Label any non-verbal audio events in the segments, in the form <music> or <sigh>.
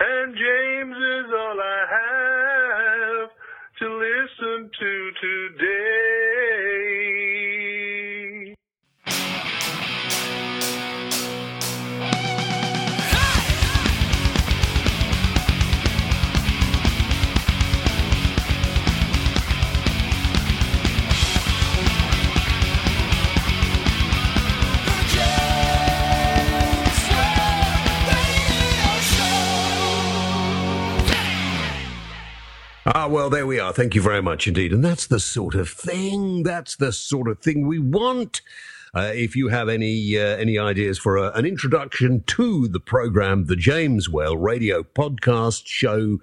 And James is all I have to listen to today. Well, there we are. Thank you very much indeed. And that's the sort of thing. That's the sort of thing we want. Uh, if you have any uh, any ideas for a, an introduction to the program, the James Whale Radio Podcast Show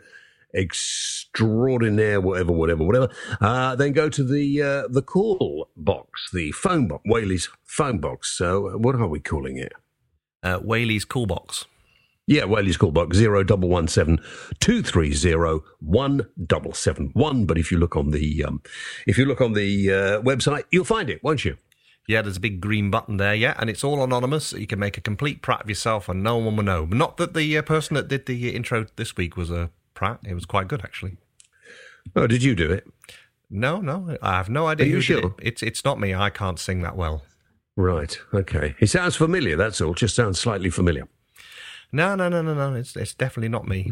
Extraordinaire, whatever, whatever, whatever, uh, then go to the uh, the call box, the phone box, Whaley's phone box. So, what are we calling it? Uh, Whaley's call Box. Yeah, Whaley's call box zero double one seven two three zero one double seven one. But if you look on the um, if you look on the uh, website, you'll find it, won't you? Yeah, there's a big green button there, yeah, and it's all anonymous. You can make a complete prat of yourself and no one will know. Not that the uh, person that did the intro this week was a prat. It was quite good, actually. Oh, did you do it? No, no, I have no idea Are you who sure? did it. It's, it's not me. I can't sing that well. Right. Okay. It sounds familiar. That's all. Just sounds slightly familiar. No, no, no, no, no. It's, it's definitely not me.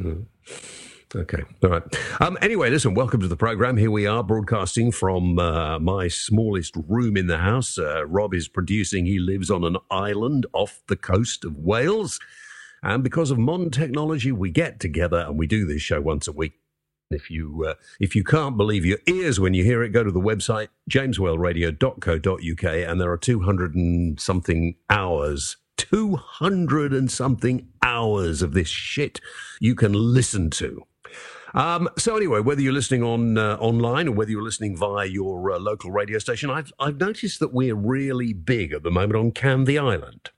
Okay. All right. Um, anyway, listen, welcome to the program. Here we are broadcasting from uh, my smallest room in the house. Uh, Rob is producing. He lives on an island off the coast of Wales. And because of modern technology, we get together and we do this show once a week. If you uh, if you can't believe your ears when you hear it, go to the website jameswhaleradio.co.uk and there are 200 and something hours 200 and something hours of this shit you can listen to. Um, so anyway, whether you're listening on uh, online or whether you're listening via your uh, local radio station, I've I've noticed that we're really big at the moment on Canvey Island.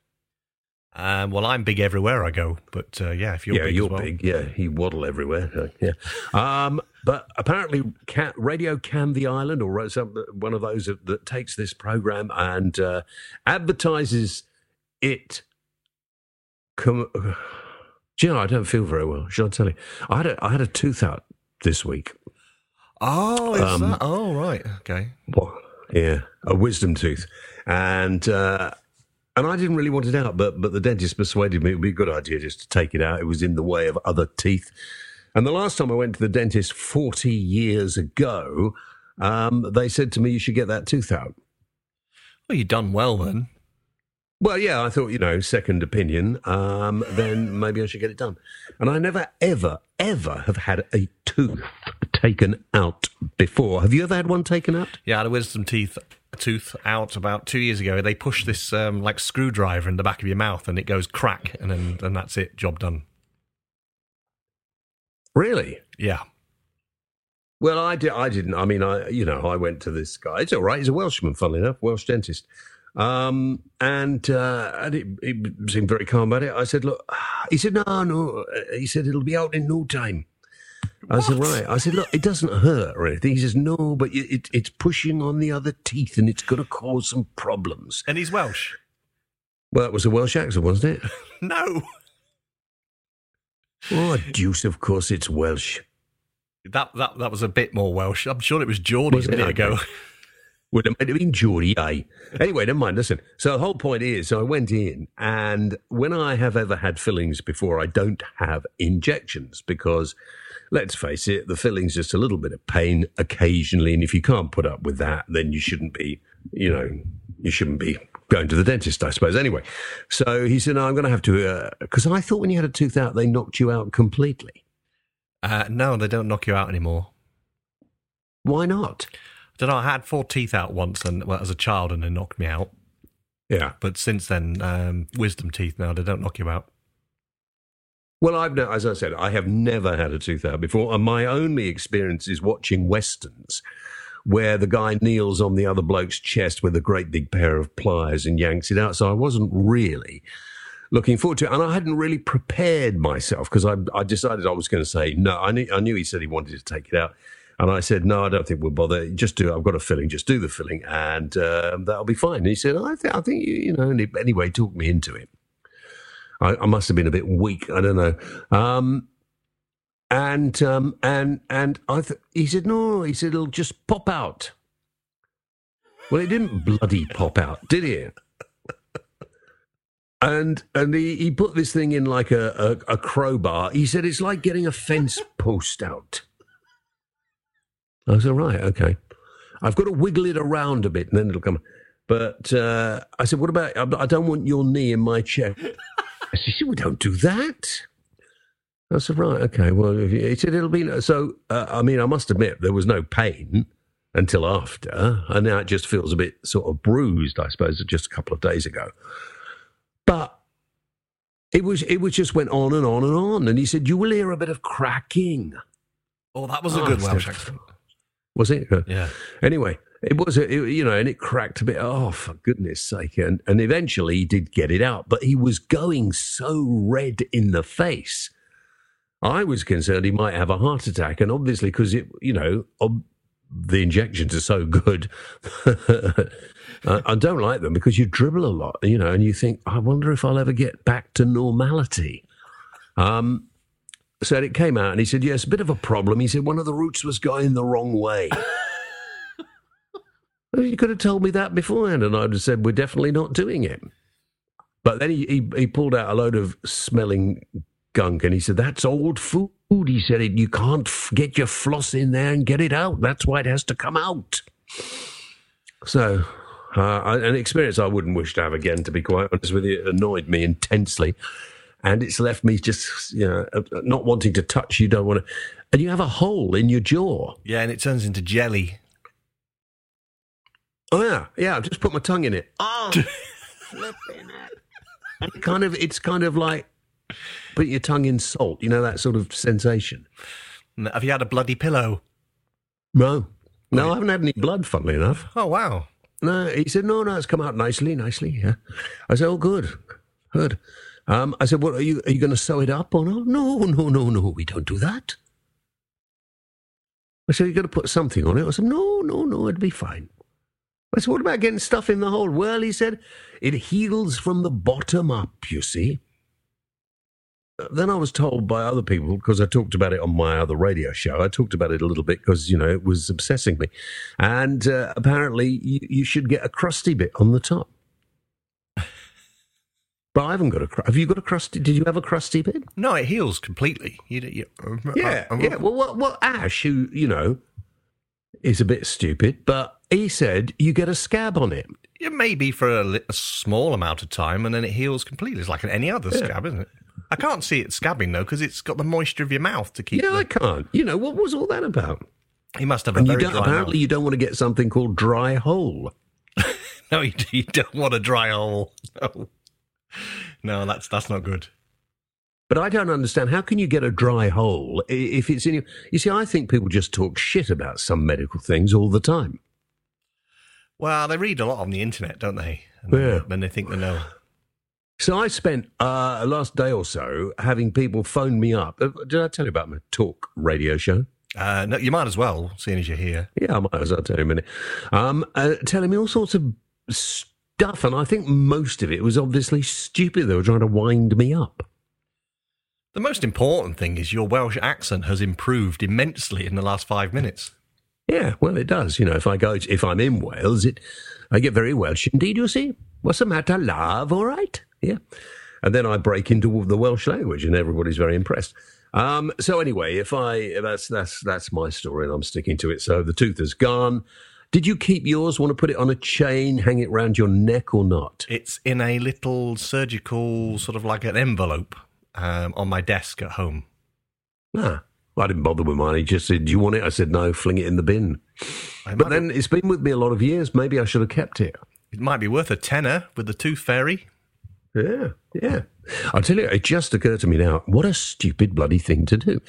Um, well, I'm big everywhere I go, but uh, yeah, if you're yeah, big you're as well. big. Yeah, you waddle everywhere. uh, yeah, um, but apparently, Ca Radio the Island or some, one of those that, that takes this program and uh, advertises it. Com- <sighs> Do you know, I don't feel very well. Shall I tell you? I had a, I had a tooth out this week. Oh, is Um, that? Oh, right. Okay. What? Yeah, a wisdom tooth, and uh, and I didn't really want it out, but but the dentist persuaded me it would be a good idea just to take it out. It was in the way of other teeth. And the last time I went to the dentist forty years ago, um, they said to me, "You should get that tooth out." Well, you've done well then. Well, yeah, I thought, you know, second opinion, um, then maybe I should get it done. And I never, ever, ever have had a tooth taken out before. Have you ever had one taken out? Yeah, I had a wisdom teeth tooth out about two years ago. They push this um, like screwdriver in the back of your mouth, and it goes crack, and then and that's it. Job done. Really? Yeah. Well, I, did, I didn't. I mean, I you know, I went to this guy. It's all right. He's a Welshman, funnily enough, Welsh dentist. Um, and uh, and it, it seemed very calm about it. I said, look, he said, no, no. He said, it'll be out in no time. I said, right. I said, look, it doesn't hurt or anything. He says, no, but it, it, it's pushing on the other teeth and it's going to cause some problems. And he's Welsh. Well, that was a Welsh accent, wasn't it? <laughs> <laughs> No. Oh, deuce, of course it's Welsh. That that that was a bit more Welsh. I'm sure it was Geordie Was a minute ago. Well, it might have been Geordie, eh? Anyway, never mind. Listen. So the whole point is, I went in, and when I have ever had fillings before, I don't have injections because, let's face it, the filling's just a little bit of pain occasionally, and if you can't put up with that, then you shouldn't be, you know, you shouldn't be going to the dentist, I suppose. Anyway, so he said, no, I'm going to have to, because I thought when you had a tooth out, they knocked you out completely. Uh, no, they don't knock you out anymore. Why not? Don't know. I had four teeth out once, and well, as a child, and they knocked me out. Yeah. But since then, um, wisdom teeth now they don't knock you out. Well, I've no, as I said, I have never had a tooth out before, and my only experience is watching westerns, where the guy kneels on the other bloke's chest with a great big pair of pliers and yanks it out. So I wasn't really looking forward to it, and I hadn't really prepared myself because I, I decided I was going to say no. I knew, I knew he said he wanted to take it out, and I said no, I don't think we'll bother. Just do. I've got a filling. Just do the filling, and um, that'll be fine. And he said, I think, I think you, you know. He, anyway, talked me into it. I, I must have been a bit weak. I don't know. Um, and um, and and I th- he said no. He said it'll just pop out. Well, it didn't bloody pop out, did it? And and he, he put this thing in like a, a, a crowbar. He said it's like getting a fence post out. I said, right, okay. I've got to wiggle it around a bit and then it'll come. But uh, I said, what about, I don't want your knee in my chair. I said, we don't do that. I said, right, okay. Well, if you, he said, it'll be, so, uh, I mean, I must admit, there was no pain until after. And now it just feels a bit sort of bruised, I suppose, just a couple of days ago. But it was, it was just went on and on and on. And he said, you will hear a bit of cracking. Oh, that was a Oh, good Welsh accent. Was it? Uh, Yeah. Anyway, it was, it, you know, and it cracked a bit. Oh, for goodness sake. And, and eventually he did get it out, but he was going so red in the face. I was concerned he might have a heart attack. And obviously, because it, you know, ob- the injections are so good. <laughs> I I don't like them because you dribble a lot, you know, and you think, I wonder if I'll ever get back to normality. Um, so it came out and he said, Yes, a bit of a problem. He said, One of the roots was going the wrong way. <laughs> You could have told me that beforehand, and I'd have said, We're definitely not doing it. But then he, he, he pulled out a load of smelling gunk and he said, That's old food. He said, You can't f- get your floss in there and get it out. That's why it has to come out. So, uh, an experience I wouldn't wish to have again, to be quite honest with you. It annoyed me intensely. And it's left me just, you know, uh, not wanting to touch. You don't want to. And you have a hole in your jaw. Yeah, and it turns into jelly. Oh, yeah. Yeah. I've just put my tongue in it. Oh, <laughs> flipping it. And it kind of, it's kind of like put your tongue in salt. You know, that sort of sensation. Have you had a bloody pillow? No. No, I haven't had any blood, funnily enough. Oh, wow. No, he said, no, no, it's come out nicely, nicely. Yeah. I said, oh, good, good. Um, I said, what are you? Are you going to sew it up or no? No, no, no, no. We don't do that. I said, you're going to put something on it. I said, no, no, no, it'd be fine. I said, what about getting stuff in the hole? Well, he said, it heals from the bottom up. You see. Then I was told by other people because I talked about it on my other radio show. I talked about it a little bit because you know it was obsessing me, and uh, apparently you, you should get a crusty bit on the top. But I haven't got a. Have you got a crusty? Did you have a crusty bit? No, it heals completely. You, you, um, Yeah, I- yeah. Well, what, what Ash, who you know, is a bit stupid, but he said you get a scab on it. Yeah, maybe for a, a small amount of time, and then it heals completely. It's like any other scab, isn't it? I can't see it scabbing though, because it's got the moisture of your mouth to keep. Yeah, the, I can't. You know what was all that about? you must have a And you don't, apparently mouth. you don't want to get something called dry hole. <laughs> No, you, you don't want a dry hole. <laughs> No, no, that's that's not good. But I don't understand. How can you get a dry hole if it's in you? You see, I think people just talk shit about some medical things all the time. Well, they read a lot on the internet, don't they? And Yeah. Then they think they know. So I spent uh, last day or so having people phone me up. Uh, Did I tell you about my talk radio show? Uh, no, you might as well, seeing as you're here. Yeah, I might as well tell you a minute. Um, uh, telling me all sorts of stuff, and I think most of it was obviously stupid. They were trying to wind me up. The most important thing is your Welsh accent has improved immensely in the last five minutes. Yeah, well, it does. You know, if I go, if I'm in Wales, it I get very Welsh indeed. You see, what's the matter, love? All right, yeah. And then I break into the Welsh language, and everybody's very impressed. Um, so anyway, if I that's that's that's my story, and I'm sticking to it. So the tooth is gone. Did you keep yours? Want to put it on a chain, hang it round your neck, or not? It's in a little surgical, sort of like an envelope um, on my desk at home. Nah, I didn't bother with mine. He just said, "Do you want it?" I said, "No, fling it in the bin." It But then it's been with me a lot of years. Maybe I should have kept it. it might be worth a tenner with the tooth fairy. Yeah, yeah. I'll tell you, it just occurred to me now, what a stupid bloody thing to do.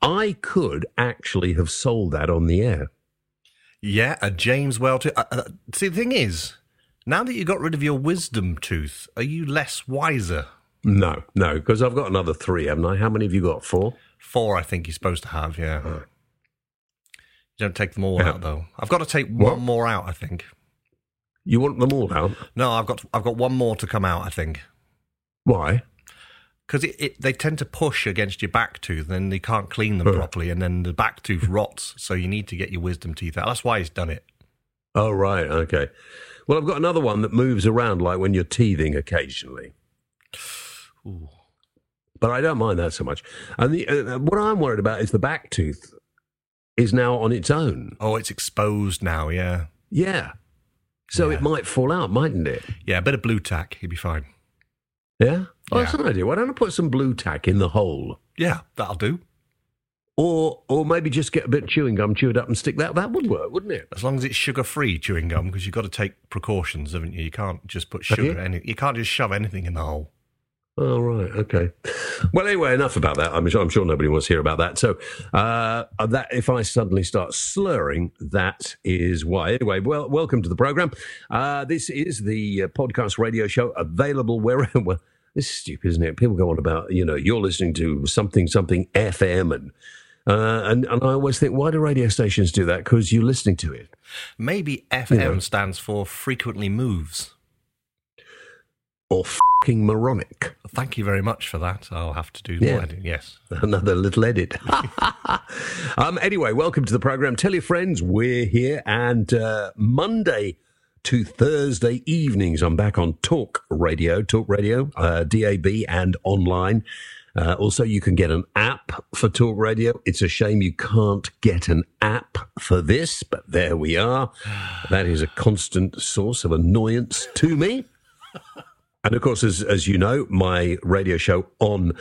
I could actually have sold that on the air. Yeah, a James Whale tooth. Uh, uh, see, the thing is, now that you got rid of your wisdom tooth, are you less wiser? No, no, because I've got another three, haven't I? How many have you got? Four? Four, I think you're supposed to have. Yeah. You don't take them all Yeah. out though. I've got to take What? one more out. I think. You want them all out? No, I've got I've got one more to come out. I think. Why? Because it, it, they tend to push against your back tooth, and then you can't clean them properly, and then the back tooth rots. So you need to get your wisdom teeth out. That's why he's done it. Oh, right. Okay. Well, I've got another one that moves around like when you're teething occasionally. Ooh. But I don't mind that so much. And the, uh, what I'm worried about is the back tooth is now on its own. Oh, it's exposed now. Yeah, Yeah. So Yeah. it might fall out, mightn't it? yeah. A bit of Blu Tack, he'd be fine. Yeah. Oh, that's an idea. Why don't I put some Blu Tack in the hole? Yeah, that'll do. Or, or maybe just get a bit of chewing gum, chew it up, and stick that. That would work, wouldn't it? As long as it's sugar-free chewing gum, because you've got to take precautions, haven't you? You can't just put sugar. you? Any, you can't just shove anything in the hole. Oh, right. Okay. Well, anyway, enough about that. I'm sure, I'm sure nobody wants to hear about that. So, uh, that if I suddenly start slurring, that is why. Anyway, well, welcome to the program. Uh, this is the uh, podcast radio show available wherever. <laughs> This is stupid, isn't it? People go on about, you know, you're listening to something, something FM. And, uh, and, and I always think, why do radio stations do that? Because you're listening to it. Maybe FM Yeah. stands for frequently moves. Or fucking moronic. Thank you very much for that. I'll have to do Yeah. more. editing. Yes. Another little edit. <laughs> um, anyway, welcome to the program. Tell your friends we're here. And uh, Monday to Thursday evenings, I'm back on Talk Radio, Talk Radio, uh, DAB, and online. Uh, also, you can get an app for Talk Radio. It's a shame you can't get an app for this, but there we are. That is a constant source of annoyance to me. And of course, as, as you know, my radio show on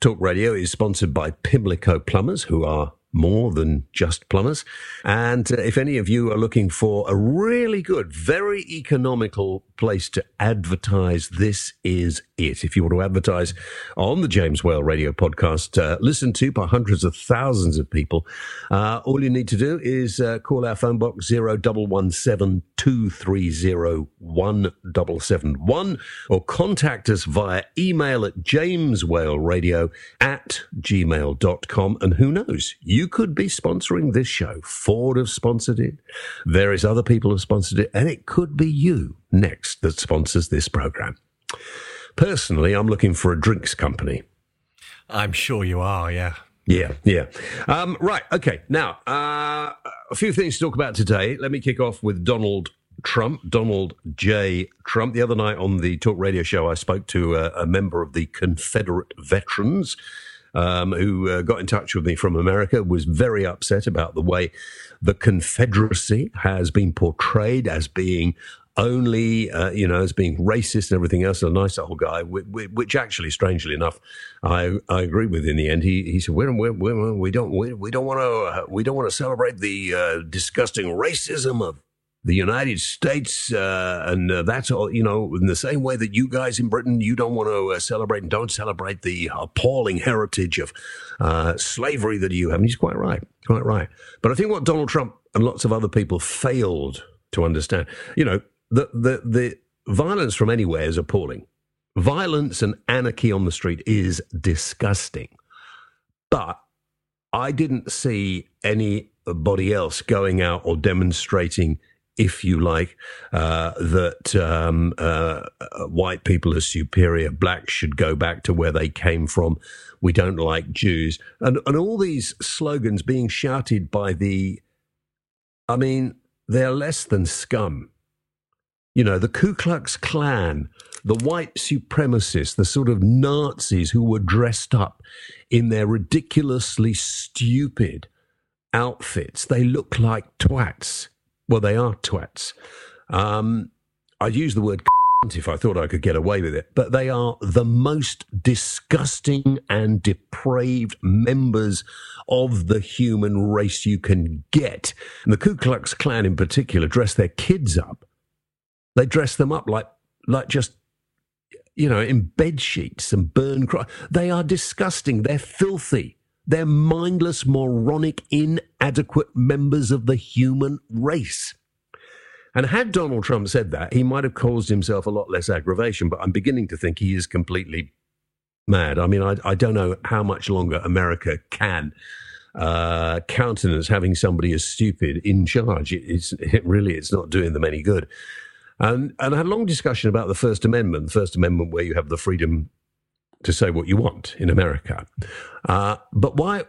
Talk Radio is sponsored by Pimlico Plumbers, who are more than just plumbers. And uh, if any of you are looking for a really good, very economical place to advertise, this is it. If you want to advertise on the James Whale Radio podcast, uh, listened to by hundreds of thousands of people, uh, all you need to do is uh, call our phone box zero double one seven two three zero one double seven one, or contact us via email at jameswhaleradio at gmail.com. And who knows, you could be sponsoring this show. Ford have sponsored it. Various other people have sponsored it. And it could be you next that sponsors this program. Personally, I'm looking for a drinks company. I'm sure you are. Yeah. Yeah, yeah. Um, right, okay. Now, uh, a few things to talk about today. Let me kick off with Donald Trump, Donald J. Trump. The other night on the talk radio show, I spoke to a, a member of the Confederate Veterans um, who uh, got in touch with me from America, was very upset about the way the Confederacy has been portrayed as being only, uh, you know, as being racist and everything else. A nice old guy, whi- whi- which actually, strangely enough, I I agree with. In the end, he he said, "We're, we're, we're, we don't we, we don't want to uh, we don't want to celebrate the uh, disgusting racism of." The United States, uh, and uh, that's all, you know, in the same way that you guys in Britain, you don't want to uh, celebrate and don't celebrate the appalling heritage of uh, slavery that you have. And he's quite right, quite right. But I think what Donald Trump and lots of other people failed to understand, you know, the, the, the violence from anywhere is appalling. Violence and anarchy on the street is disgusting. But I didn't see anybody else going out or demonstrating, if you like, uh, that um, uh, uh, white people are superior, blacks should go back to where they came from, we don't like Jews, and, and all these slogans being shouted by the, I mean, they're less than scum. You know, the Ku Klux Klan, the white supremacists, the sort of Nazis who were dressed up in their ridiculously stupid outfits. They look like twats. Well, they are twats. Um, I'd use the word <laughs> if I thought I could get away with it, but they are the most disgusting and depraved members of the human race you can get. And the Ku Klux Klan in particular dress their kids up. They dress them up like, like just you know, in bed sheets and burn cry. They are disgusting. They're filthy. They're mindless, moronic, inadequate members of the human race. And had Donald Trump said that, he might have caused himself a lot less aggravation, but I'm beginning to think he is completely mad. I mean, I, I don't know how much longer America can uh, countenance having somebody as stupid in charge. It, it's, it really, it's not doing them any good. And, and I had a long discussion about the First Amendment, the First Amendment where you have the freedom to say what you want in America. Uh, but why,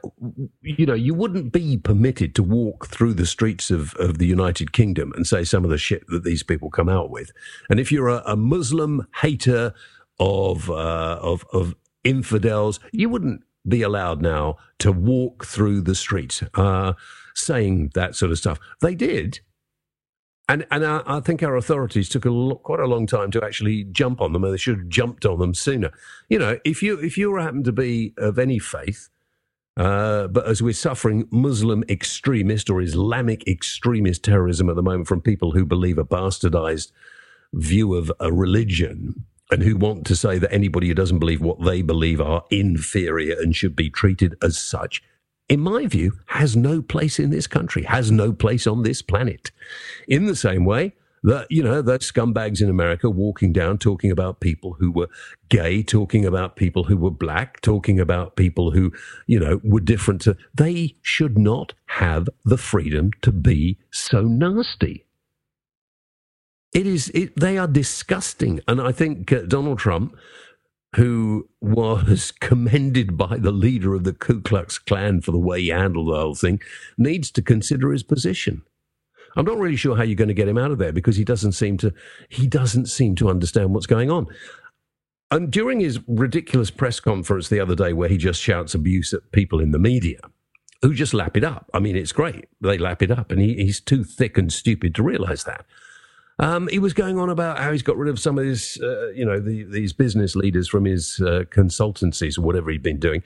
you know, you wouldn't be permitted to walk through the streets of, of the United Kingdom and say some of the shit that these people come out with. And if you're a, a Muslim hater of, uh, of, of infidels, you wouldn't be allowed now to walk through the streets uh, saying that sort of stuff. They did and and I, I, think our authorities took a lo- quite a long time to actually jump on them, and they should have jumped on them sooner. You know, if you if you happen to be of any faith, uh, but as we're suffering Muslim extremist or Islamic extremist terrorism at the moment from people who believe a bastardized view of a religion and who want to say that anybody who doesn't believe what they believe are inferior and should be treated as such in my view, has no place in this country, has no place on this planet. In the same way that, you know, those scumbags in America walking down talking about people who were gay, talking about people who were black, talking about people who, you know, were different to, they should not have the freedom to be so nasty. It is, it, they are disgusting. And I think uh, Donald Trump who was <laughs> commended by the leader of the Ku Klux Klan for the way he handled the whole thing, needs to consider his position. I'm not really sure how you're going to get him out of there because he doesn't seem to he doesn't seem to understand what's going on. And during his ridiculous press conference the other day, where he just shouts abuse at people in the media who just lap it up. I mean, it's great. They lap it up, and he, he's too thick and stupid to realize that. Um, he was going on about how he's got rid of some of his, uh, you know, the, these business leaders from his uh, consultancies or whatever he'd been doing,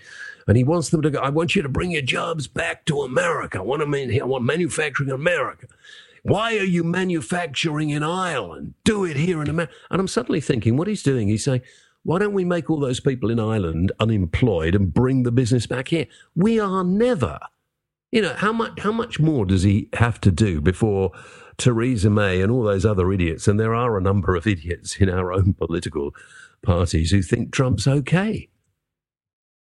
and he wants them to go. I want you to bring your jobs back to America. I want to man- I want manufacturing in America. Why are you manufacturing in Ireland? Do it here in America. And I'm suddenly thinking, what he's doing, he's saying, why don't we make all those people in Ireland unemployed and bring the business back here? We are never. You know how much? How much more does he have to do before? Theresa May and all those other idiots, and there are a number of idiots in our own political parties who think Trump's okay.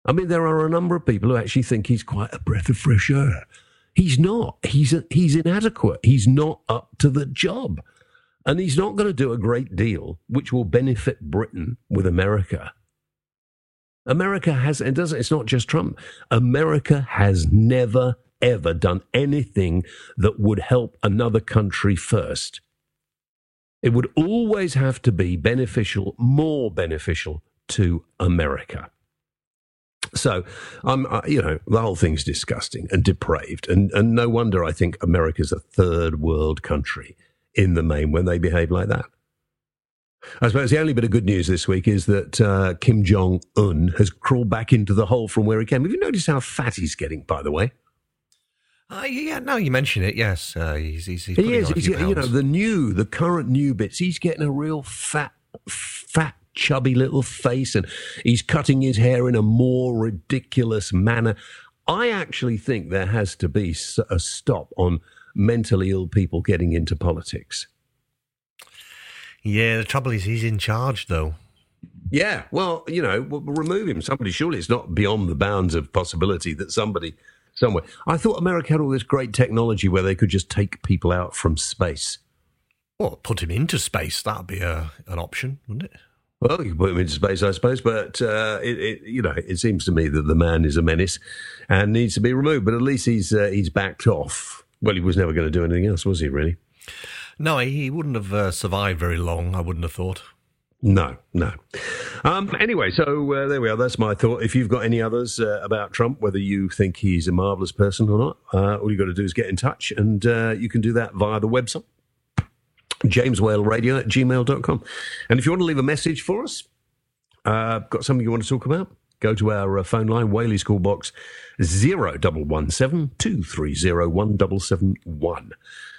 I mean, there are a number of people who actually think he's quite a breath of fresh air. He's not. He's a, he's inadequate. He's not up to the job, and he's not going to do a great deal which will benefit Britain with America. America has, and doesn't. It's not just Trump. America has never ever done anything that would help another country first. It would always have to be beneficial, more beneficial to America. So, um, uh, you know, the whole thing's disgusting and depraved. And, and no wonder I think America's a third world country in the main when they behave like that. I suppose the only bit of good news this week is that uh, Kim Jong Un has crawled back into the hole from where he came. Have you noticed how fat he's getting, by the way? Uh, yeah, now you mention it, yes, uh, he's, he's, he's he is. He's, you know, the new, the current new bits. He's getting a real fat, fat, chubby little face, and he's cutting his hair in a more ridiculous manner. I actually think there has to be a stop on mentally ill people getting into politics. Yeah, the trouble is he's in charge, though. Yeah, well, you know, we'll remove him. Somebody, surely it's not beyond the bounds of possibility that somebody somewhere. I thought America had all this great technology where they could just take people out from space. Well, put him into space. That'd be a, an option, wouldn't it? Well, you can put him into space, I suppose, but uh, it, it, you know, it seems to me that the man is a menace and needs to be removed. But at least he's uh, he's backed off. Well, he was never going to do anything else, was he? Really? No, he wouldn't have uh, survived very long. I wouldn't have thought. No, no. Um, anyway, so uh, there we are. That's my thought. If you've got any others uh, about Trump, whether you think he's a marvelous person or not, uh, all you've got to do is get in touch, and uh, you can do that via the website, jameswhaleradio at gmail.com. And if you want to leave a message for us, uh, got something you want to talk about, go to our uh, phone line, Whaley's call Box 0117 230 1771.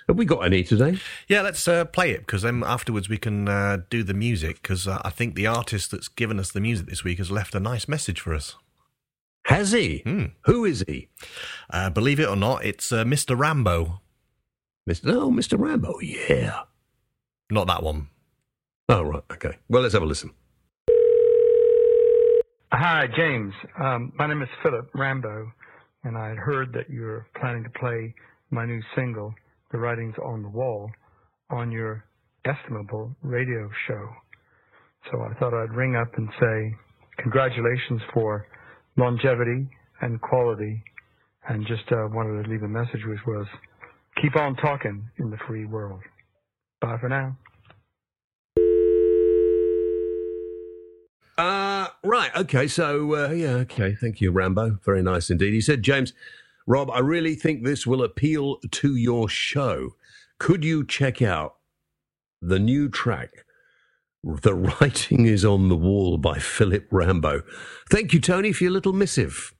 Have we got any today? Yeah, let's uh, play it because then afterwards we can uh, do the music because uh, I think the artist that's given us the music this week has left a nice message for us. Has he? Hmm. Who is he? Uh, believe it or not, it's uh, Mr. Rambo. Mr. Oh, Mr. Rambo, yeah. Not that one. Oh, right. Okay. Well, let's have a listen. Hi, James. Um, my name is Philip Rambo, and I had heard that you were planning to play my new single the writings on the wall on your estimable radio show. So I thought I'd ring up and say congratulations for longevity and quality. And just uh, wanted to leave a message which was keep on talking in the free world. Bye for now. Uh, right. Okay. So, uh, yeah. Okay. Thank you, Rambo. Very nice indeed. He said, James, Rob, I really think this will appeal to your show. Could you check out the new track? The writing is on the wall by Philip Rambo. Thank you, Tony, for your little missive.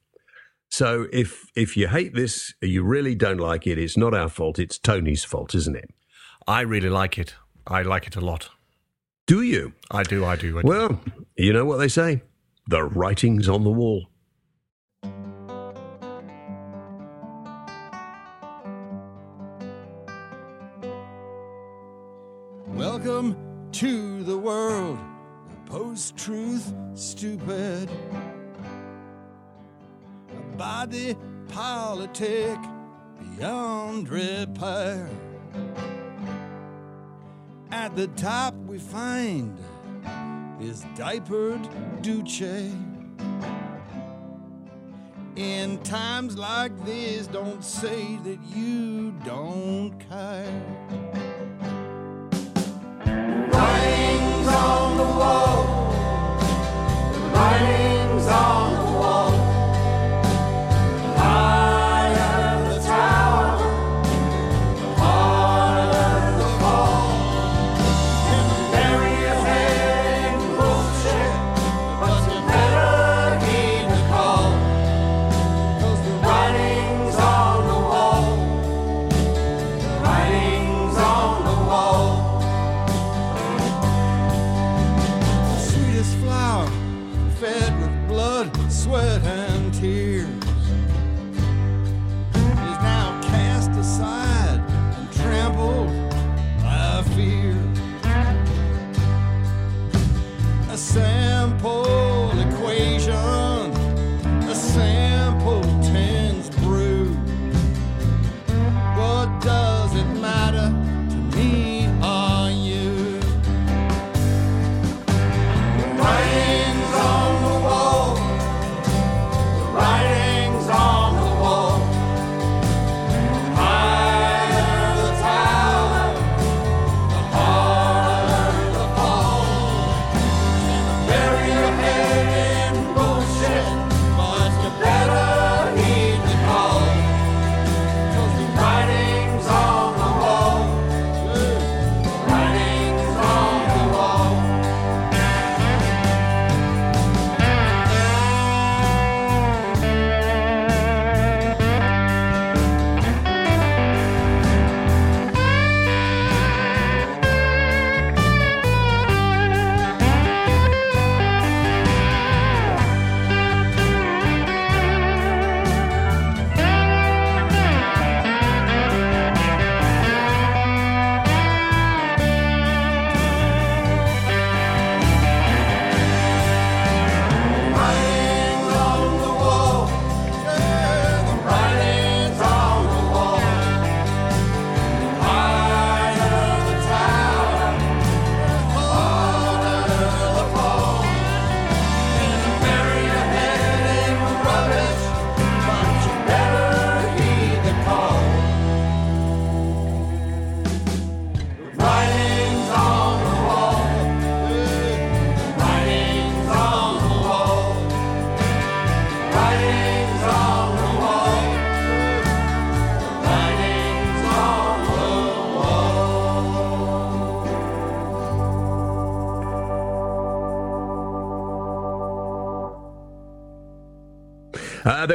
So if if you hate this, you really don't like it, it's not our fault, it's Tony's fault, isn't it? I really like it. I like it a lot. Do you? I do, I do. I do. Well, you know what they say. The writing's on the wall. Stupid. A body politic beyond repair. At the top we find is diapered Duce. In times like this, don't say that you don't care. Writings on the wall.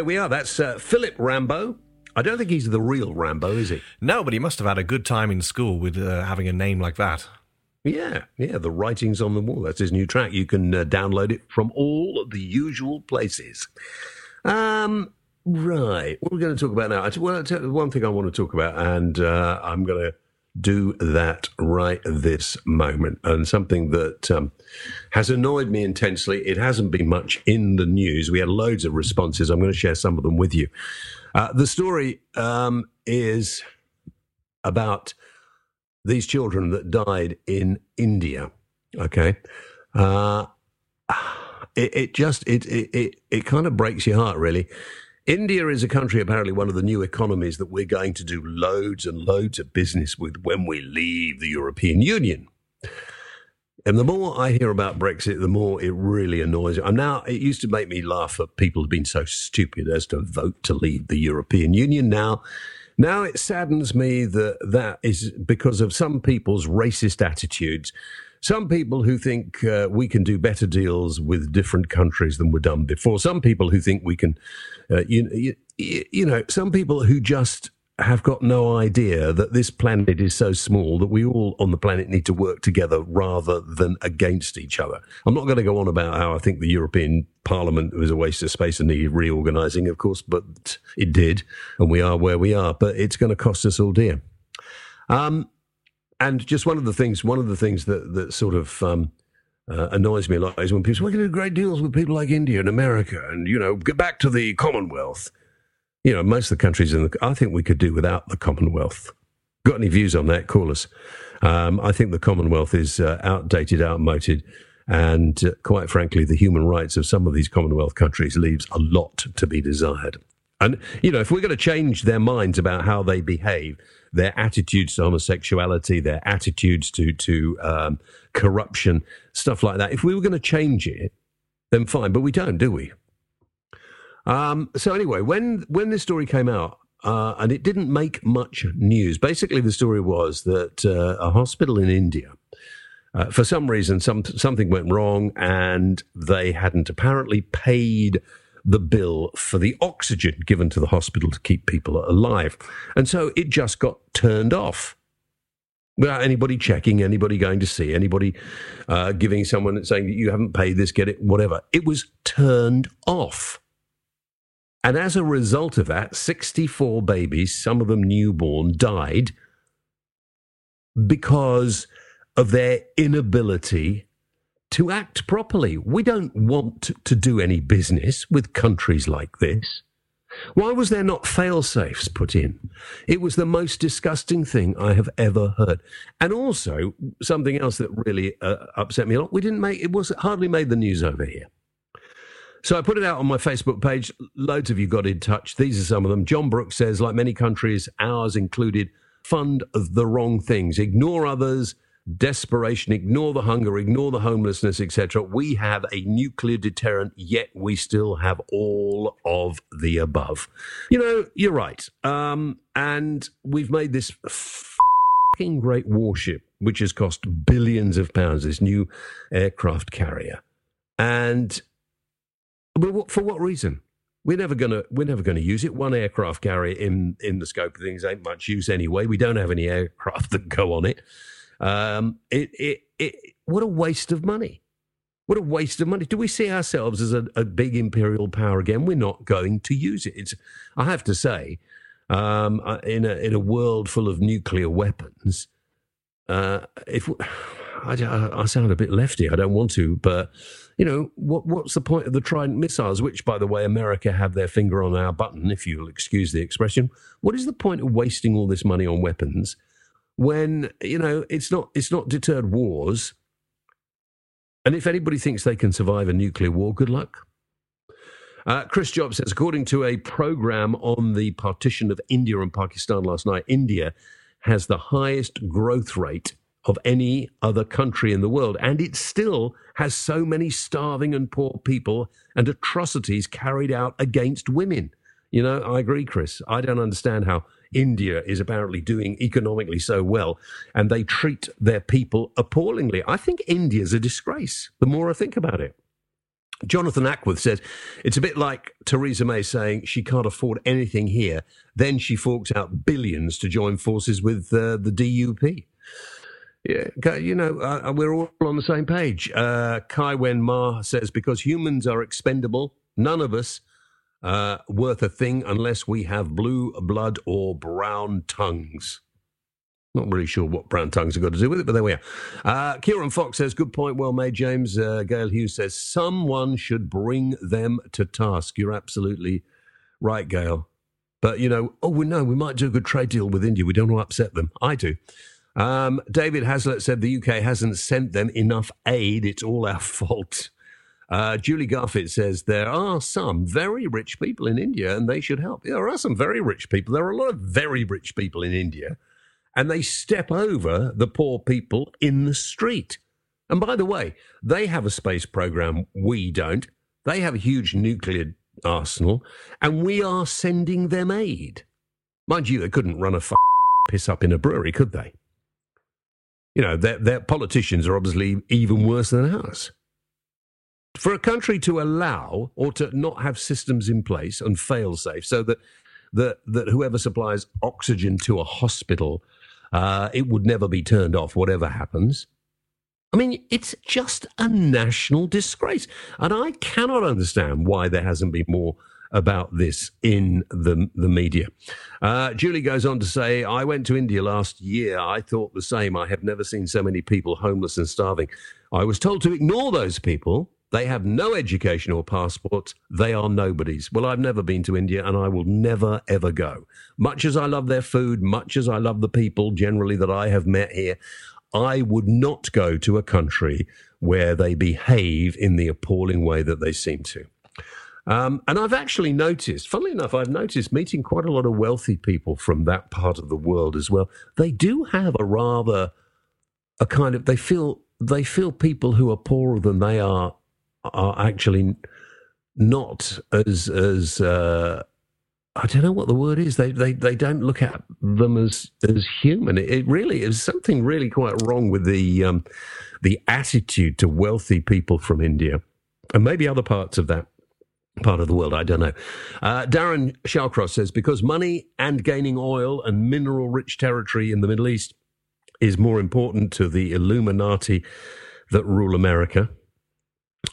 There we are. That's uh, Philip Rambo. I don't think he's the real Rambo, is he? no, but he must have had a good time in school with uh, having a name like that. Yeah, yeah. The writings on the wall. That's his new track. You can uh, download it from all the usual places. Um, right. What are we going to talk about now? I well, one thing I want to talk about, and uh, I'm going to do that right this moment. And something that um, has annoyed me intensely. It hasn't been much in the news. We had loads of responses. I'm going to share some of them with you. Uh, the story um, is about these children that died in India. Okay. Uh, it, it just it, it it it kind of breaks your heart, really. India is a country, apparently one of the new economies that we're going to do loads and loads of business with when we leave the European Union. And the more I hear about Brexit, the more it really annoys me. I'm now, it used to make me laugh that people have been so stupid as to vote to leave the European Union. Now, now it saddens me that that is because of some people's racist attitudes. Some people who think uh, we can do better deals with different countries than were done before. Some people who think we can, uh, you, you, you know, some people who just have got no idea that this planet is so small that we all on the planet need to work together rather than against each other. I'm not going to go on about how I think the European Parliament was a waste of space and needed reorganising, of course, but it did, and we are where we are. But it's going to cost us all dear. Um, and just one of the things, one of the things that that sort of um, uh, annoys me a lot is when people say, "We're going to do great deals with people like India and America, and you know, get back to the Commonwealth." you know, most of the countries in the, I think we could do without the Commonwealth. Got any views on that? Call us. Um, I think the Commonwealth is uh, outdated, outmoded, and uh, quite frankly, the human rights of some of these Commonwealth countries leaves a lot to be desired. And, you know, if we're going to change their minds about how they behave, their attitudes to homosexuality, their attitudes to, to um, corruption, stuff like that, if we were going to change it, then fine. But we don't, do we? Um, so anyway, when when this story came out, uh, and it didn't make much news. Basically, the story was that uh, a hospital in India, uh, for some reason, some something went wrong, and they hadn't apparently paid the bill for the oxygen given to the hospital to keep people alive, and so it just got turned off. Without anybody checking, anybody going to see, anybody uh, giving someone saying that you haven't paid this, get it, whatever. It was turned off. And as a result of that, 64 babies, some of them newborn, died because of their inability to act properly. We don't want to do any business with countries like this. Why was there not fail safes put in? It was the most disgusting thing I have ever heard. And also, something else that really uh, upset me a lot, we didn't make it was hardly made the news over here. So I put it out on my Facebook page. Loads of you got in touch. These are some of them. John Brooks says, like many countries, ours included, fund the wrong things, ignore others, desperation, ignore the hunger, ignore the homelessness, etc. We have a nuclear deterrent, yet we still have all of the above. You know, you're right. Um, and we've made this fucking great warship, which has cost billions of pounds, this new aircraft carrier. And but for what reason? We're never gonna we're never gonna use it. One aircraft carrier in in the scope of things ain't much use anyway. We don't have any aircraft <laughs> that go on it. Um, it, it, it what a waste of money. What a waste of money. Do we see ourselves as a, a big imperial power again? We're not going to use it. It's, I have to say, um, uh, in a in a world full of nuclear weapons, uh, if <sighs> I, I, sound a bit lefty, I don't want to, but you know, what, what's the point of the Trident missiles, which, by the way, America have their finger on our button, if you'll excuse the expression? What is the point of wasting all this money on weapons when, you know, it's not, it's not deterred wars? And if anybody thinks they can survive a nuclear war, good luck. Uh, Chris Jobs says, according to a program on the partition of India and Pakistan last night, India has the highest growth rate of any other country in the world. And it still has so many starving and poor people and atrocities carried out against women. You know, I agree, Chris. I don't understand how India is apparently doing economically so well and they treat their people appallingly. I think India's a disgrace the more I think about it. Jonathan Ackworth says it's a bit like Theresa May saying she can't afford anything here, then she forks out billions to join forces with uh, the DUP. Yeah, you know, uh, uh, we're all on the same page. Uh, Kai Wen Ma says, because humans are expendable, none of us uh, worth a thing unless we have blue blood or brown tongues. Not really sure what brown tongues have got to do with it, but there we are. Uh, Kieran Fox says, good point, well made, James. Uh, Gail Hughes says, someone should bring them to task. You're absolutely right, Gail. But, you know, oh, we know we might do a good trade deal with India. We don't want to upset them. I do. Um, David Hazlitt said the UK hasn't sent them enough aid. It's all our <laughs> fault. Uh, Julie Garfitt says there are some very rich people in India and they should help. There are some very rich people. There are a lot of very rich people in India and they step over the poor people in the street. And by the way, they have a space program. We don't. They have a huge nuclear arsenal and we are sending them aid. Mind you, they couldn't run a f- piss up in a brewery, could they? You know, their, their politicians are obviously even worse than ours. For a country to allow or to not have systems in place and fail safe so that, that, that whoever supplies oxygen to a hospital, uh, it would never be turned off, whatever happens. I mean, it's just a national disgrace. And I cannot understand why there hasn't been more about this in the, the media. Uh, Julie goes on to say, I went to India last year. I thought the same. I have never seen so many people homeless and starving. I was told to ignore those people. They have no education or passports. They are nobodies. Well, I've never been to India and I will never, ever go. Much as I love their food, much as I love the people generally that I have met here, I would not go to a country where they behave in the appalling way that they seem to. Um, and I've actually noticed, funnily enough, I've noticed meeting quite a lot of wealthy people from that part of the world as well. They do have a rather, a kind of, they feel, they feel people who are poorer than they are are actually not as, as, uh, I don't know what the word is. They they they don't look at them as as human. It, it really is something really quite wrong with the um, the attitude to wealthy people from India and maybe other parts of that part of the world. I don't know. Uh, Darren Shallcross says because money and gaining oil and mineral rich territory in the Middle East is more important to the Illuminati that rule America.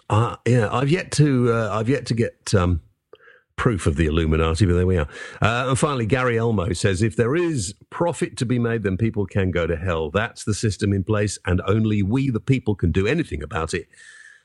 Uh, yeah, I've yet to uh, I've yet to get. Um, proof of the Illuminati, but there we are. Uh, and finally, Gary Elmo says if there is profit to be made, then people can go to hell. That's the system in place, and only we, the people, can do anything about it.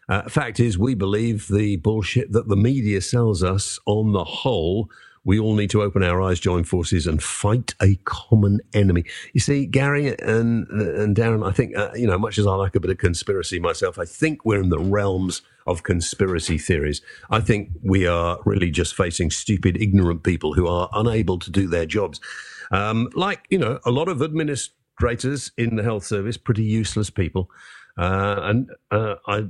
Uh, fact is, we believe the bullshit that the media sells us on the whole. We all need to open our eyes, join forces, and fight a common enemy. You see, Gary and and Darren, I think uh, you know, much as I like a bit of conspiracy myself, I think we're in the realms of conspiracy theories. I think we are really just facing stupid, ignorant people who are unable to do their jobs. Um, like you know, a lot of administrators in the health service, pretty useless people, uh, and uh, I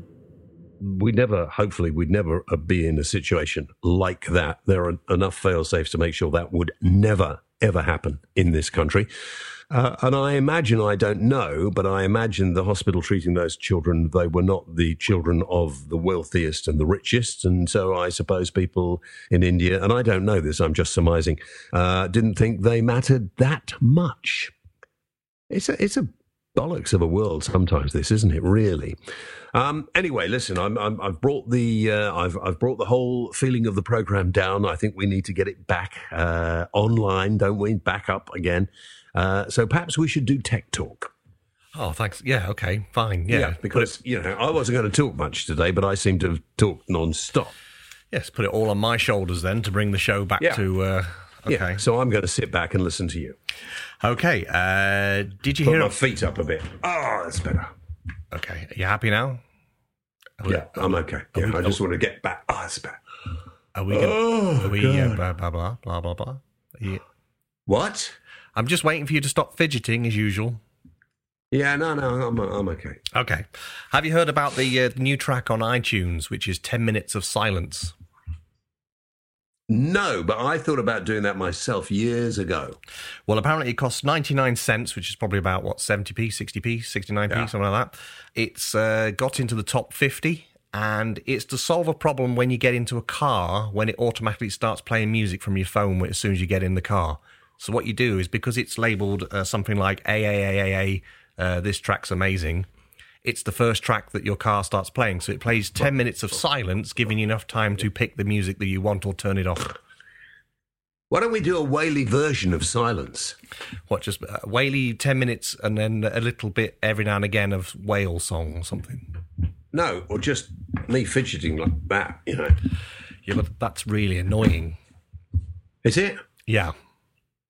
we never, hopefully, we'd never uh, be in a situation like that. There are enough fail safes to make sure that would never, ever happen in this country. Uh, and I imagine, I don't know, but I imagine the hospital treating those children, they were not the children of the wealthiest and the richest. And so I suppose people in India, and I don't know this, I'm just surmising, uh, didn't think they mattered that much. It's a, it's a bollocks of a world sometimes, this, isn't it, really? Um, anyway, listen, I'm, i have brought the uh, I've, I've brought the whole feeling of the program down. I think we need to get it back uh, online, don't we? Back up again. Uh, so perhaps we should do tech talk. Oh, thanks. Yeah, okay, fine. Yeah, yeah because you know I wasn't going to talk much today, but I seem to have talked non-stop. Yes, put it all on my shoulders then to bring the show back yeah. to. Uh, okay, yeah, so I'm going to sit back and listen to you. Okay. Uh, did you Put hear? my feet up a bit. Oh, that's better. Okay, are you happy now? Are yeah, we, I'm okay. Yeah, we, I just want to get back. Oh, that's better. Are we? Gonna, oh, are we? Uh, blah blah blah blah blah blah. You, what? I'm just waiting for you to stop fidgeting as usual. Yeah, no, no, I'm, I'm okay. Okay. Have you heard about the, uh, the new track on iTunes, which is 10 Minutes of Silence? No, but I thought about doing that myself years ago. Well, apparently it costs 99 cents, which is probably about, what, 70p, 60p, 69p, yeah. something like that. It's uh, got into the top 50, and it's to solve a problem when you get into a car when it automatically starts playing music from your phone as soon as you get in the car. So what you do is because it's labeled uh, something like AAAAA, uh, this track's amazing. It's the first track that your car starts playing, so it plays ten minutes of silence, giving you enough time to pick the music that you want or turn it off. Why don't we do a Whaley version of silence? What, just uh, Whaley ten minutes and then a little bit every now and again of whale song or something? No, or just me fidgeting like that, you know. Yeah, but that's really annoying. Is it? Yeah.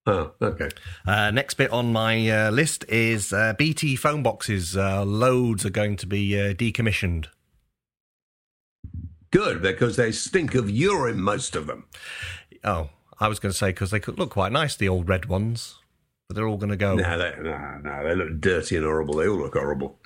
Oh, okay. Uh, next bit on my uh, list is uh, BT phone boxes. Uh, loads are going to be uh, decommissioned. Good, because they stink of urine, most of them. Oh, I was going to say because they could look quite nice, the old red ones, but they're all going to go. No, they, no, no, they look dirty and horrible. They all look horrible.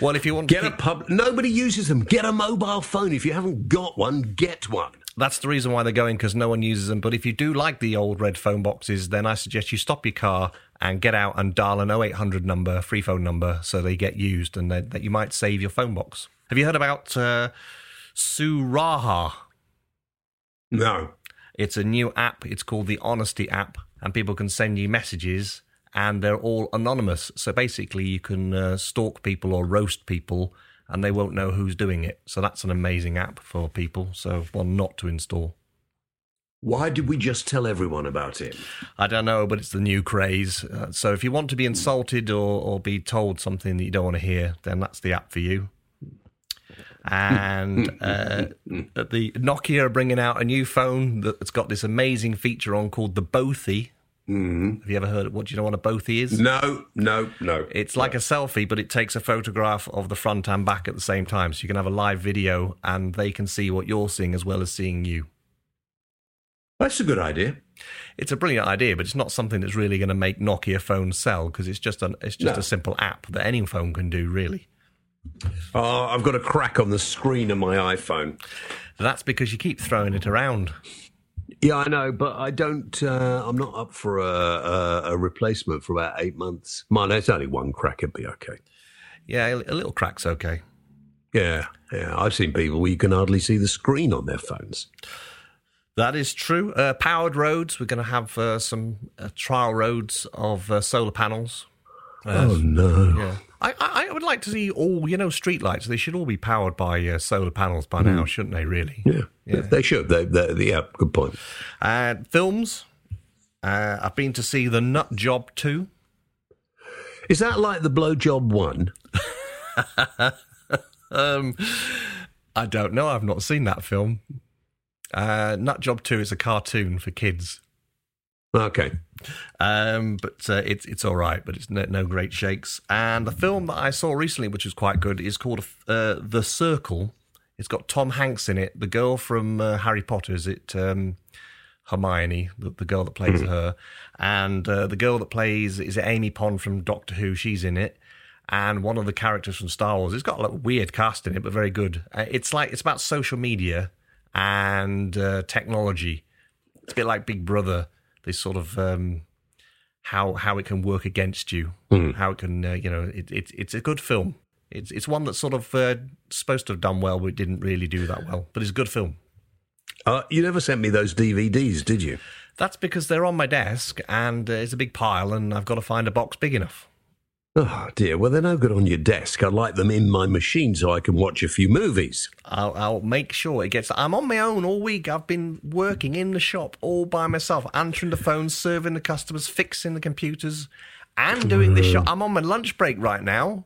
Well, if you want Get to Get a pub. Nobody uses them. Get a mobile phone. If you haven't got one, get one. That's the reason why they're going because no one uses them. But if you do like the old red phone boxes, then I suggest you stop your car and get out and dial an 0800 number, free phone number, so they get used and that, that you might save your phone box. Have you heard about uh, Sarahah? No. It's a new app. It's called the Honesty app, and people can send you messages, and they're all anonymous. So basically, you can uh, stalk people or roast people, and they won't know who's doing it. So that's an amazing app for people. So one not to install. Why did we just tell everyone about it? I don't know, but it's the new craze. Uh, so if you want to be insulted or, or be told something that you don't want to hear, then that's the app for you. And uh, <laughs> the Nokia are bringing out a new phone that's got this amazing feature on called the Bothie. Mm-hmm. Have you ever heard? What do you know what a Bothie is? No, no, no. It's like a selfie, but it takes a photograph of the front and back at the same time. So you can have a live video and they can see what you're seeing as well as seeing you. That's a good idea. It's a brilliant idea, but it's not something that's really going to make Nokia phones sell because it's just an, it's just No. a simple app that any phone can do, really. Oh, I've got a crack on the screen of my iPhone. That's because you keep throwing it around. Yeah, I know, but I don't. Uh, I'm not up for a, a, a replacement for about eight months. Mine, it's only one crack. It'd be okay. Yeah, a a little crack's okay. Yeah, yeah. I've seen people where you can hardly see the screen on their phones. That is true. Uh, powered roads. We're going to have uh, some uh, trial roads of uh, solar panels. oh no! Yeah, I, I, would like to see all you know streetlights. They should all be powered by uh, solar panels by now, shouldn't they? Really? Yeah, they should. They, they, yeah, good point. Uh, films. Uh, I've been to see the Nut Job two. Is that like the blowjob one? <laughs> Um, I don't know. I've not seen that film. Uh, Nut Job Two is a cartoon for kids, Okay. um, but uh, it's it's all right. But it's no, no great shakes. And the film that I saw recently, which was quite good, is called uh, The Circle. It's got Tom Hanks in it. The girl from uh, Harry Potter is it um, Hermione, the, the girl that plays her, and uh, the girl that plays is it Amy Pond from Doctor Who. She's in it. And one of the characters from Star Wars. It's got a weird cast in it, but very good. Uh, it's like it's about social media and uh, technology. It's a bit like Big Brother. This sort of um, how how it can work against you, how it can uh, you know it, it it's a good film. It's it's one that's sort of uh, supposed to have done well, but it didn't really do that well. But it's a good film. Uh, you never sent me those DVDs, did you? That's because they're on my desk and uh, it's a big pile, and I've got to find a box big enough. Oh dear. Well, they're no good on your desk. I'd like them in my machine so I can watch a few movies. I'll, I'll make sure it gets. I'm on my own all week. I've been working in the shop all by myself, answering the phones, serving the customers, fixing the computers, and doing this shop. I'm on my lunch break right now.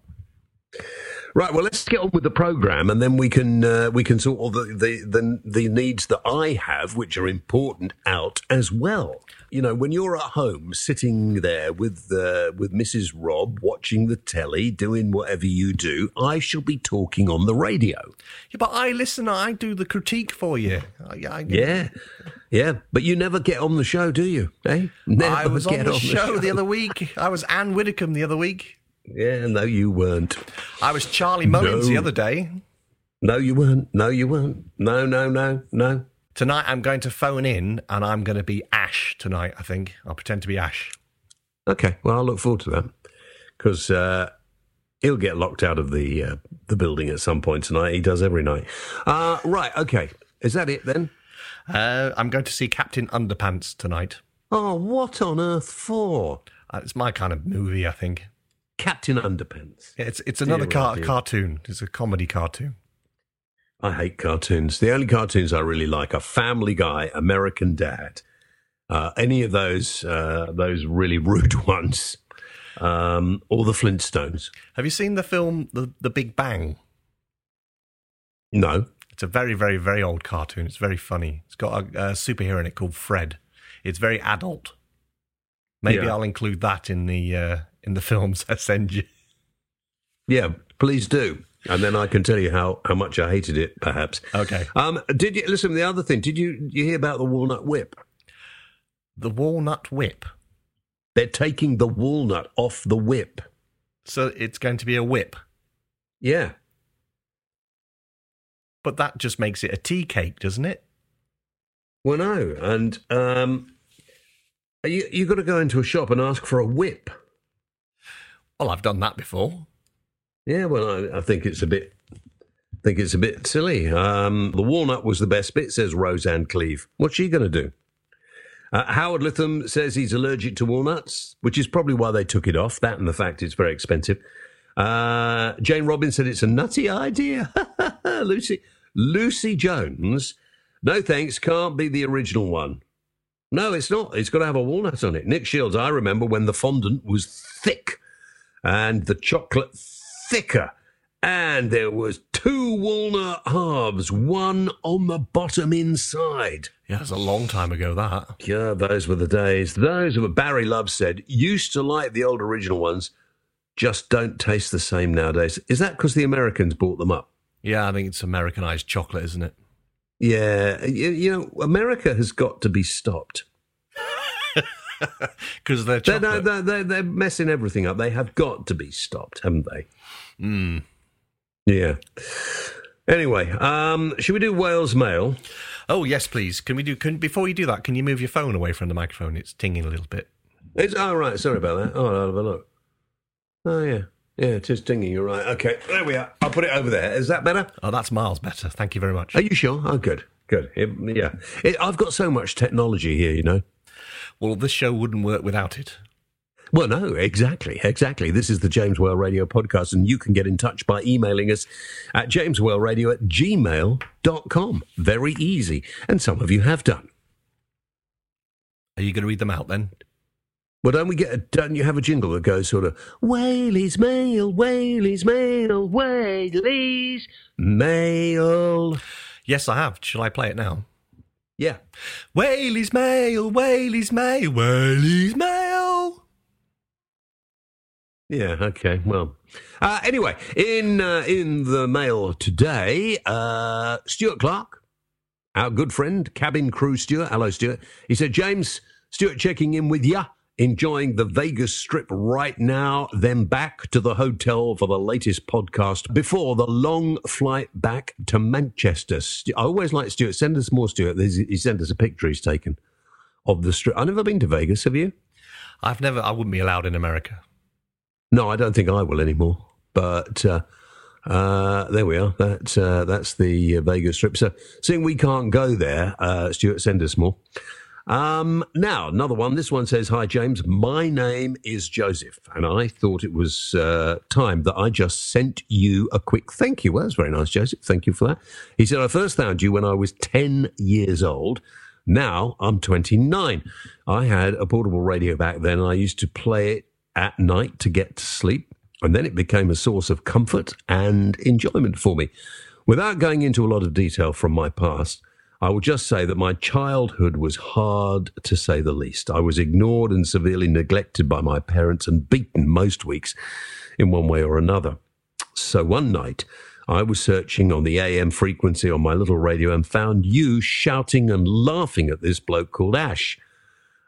Right. Well, let's get on with the program, and then we can uh, we can sort all the, the the the needs that I have, which are important, out as well. You know, when you're at home, sitting there with uh, with Mrs. Rob, watching the telly, doing whatever you do, I shall be talking on the radio. Yeah, but I listen. I do the critique for you. I, I, Yeah, yeah. But you never get on the show, do you? Eh? Never I was on get the show the other week. I was Anne Widdecombe the other week. Yeah, no, you weren't. I was Charlie Mullins No. the other day. No, you weren't. No, you weren't. No, no, no, no. Tonight I'm going to phone in and I'm going to be Ash tonight, I think. I'll pretend to be Ash. Okay, well, I'll look forward to that because uh, he'll get locked out of the uh, the building at some point tonight. He does every night. Uh, right, okay. Is that it then? Uh, I'm going to see Captain Underpants tonight. Oh, what on earth for? Uh, it's my kind of movie, I think. Captain Underpants. Yeah, It's it's another car- cartoon. It's a comedy cartoon. I hate cartoons. The only cartoons I really like are Family Guy, American Dad. Uh, any of those uh, those really <laughs> rude ones, um, or the Flintstones. Have you seen the film The The Big Bang? No. It's a very very very old cartoon. It's very funny. It's got a, a superhero in it called Fred. It's very adult. Maybe Yeah. I'll include that in the uh, in the <laughs> films I send you. Yeah, please do. And then I can tell you how, how much I hated it. Perhaps. Okay. Um, did you listen? The other thing, did you you hear about the walnut whip? The walnut whip. They're taking the walnut off the whip. So it's going to be a whip. Yeah. But that just makes it a tea cake, doesn't it? Well, no, and um, you you got to go into a shop and ask for a whip. Well, I've done that before. Yeah, well, I, I think it's a bit. Think it's a bit silly. Um, the walnut was the best bit, says Roseanne Cleve. What's she going to do? Uh, Howard Lytham says he's allergic to walnuts, which is probably why they took it off. That and the fact it's very expensive. Uh, Jane Robbins said it's a nutty idea. <laughs> Lucy Lucy Jones, no thanks, can't be the original one. No, it's not. It's got to have a walnut on it. Nick Shields, I remember when the fondant was thick and the chocolate thicker. And there was two walnut halves, one on the bottom inside. Yeah, it's a long time ago, that. Yeah, those were the days. Those were Barry Love said used to like the old original ones, just don't taste the same nowadays. Is that because the Americans bought them up? Yeah, I think it's Americanized chocolate, isn't it? Yeah, you, you know, America has got to be stopped. <laughs> Because they're They're, they're, they're, they're messing everything up. They have got to be stopped, haven't they? Mm. Yeah. Anyway, um, should we do Wales Mail? Oh yes, please. Can we do? Can before you do that, can you move your phone away from the microphone? It's tinging a little bit. It's oh right, sorry about that. Oh, I'll have a look. Oh yeah, yeah, it is dinging. You're right. Okay, there we are. I'll put it over there. Is that better? Oh, that's miles better. Thank you very much. Are you sure? Oh, good, good. It- yeah, it, I've got so much technology here, you know. Well, this show wouldn't work without it. Well, no, exactly, exactly. This is the James Whale Radio podcast, and you can get in touch by emailing us at jameswhaleradio at gmail.com. Very easy. And some of you have done. Are you going to read them out then? Well, don't we get a, don't you have a jingle that goes sort of Whaley's Mail, Whaley's Mail, Whaley's Mail? Yes, I have. Shall I play it now? Yeah. Whaley's Mail, Whaley's Mail, Whaley's Mail. Yeah. Okay. Well. Uh, anyway, in uh, in the mail today, uh, Stuart Clark, our good friend, cabin crew Stuart. Hello, Stuart. He said, James, Stuart checking in with ya. Enjoying the Vegas Strip right now, then back to the hotel for the latest podcast before the long flight back to Manchester. I always like Stuart. Send us more, Stuart. He sent us a picture he's taken of the strip. I've never been to Vegas. Have you? I've never. I wouldn't be allowed in America. No, I don't think I will anymore. But uh, uh, there we are. That's uh, that's the uh, Vegas Strip. So, seeing we can't go there, uh, Stuart, send us more. Um, now, another one. This one says, "Hi James, my name is Joseph, and I thought it was uh, time that I just sent you a quick thank you." Well, that's very nice, Joseph. Thank you for that. He said, "I first found you when I was ten years old." Now I'm 29. I had a portable radio back then, and I used to play it at night to get to sleep. And then it became a source of comfort and enjoyment for me. Without going into a lot of detail from my past, I will just say that my childhood was hard to say the least. I was ignored and severely neglected by my parents and beaten most weeks in one way or another. So one night, I was searching on the AM frequency on my little radio and found you shouting and laughing at this bloke called Ash.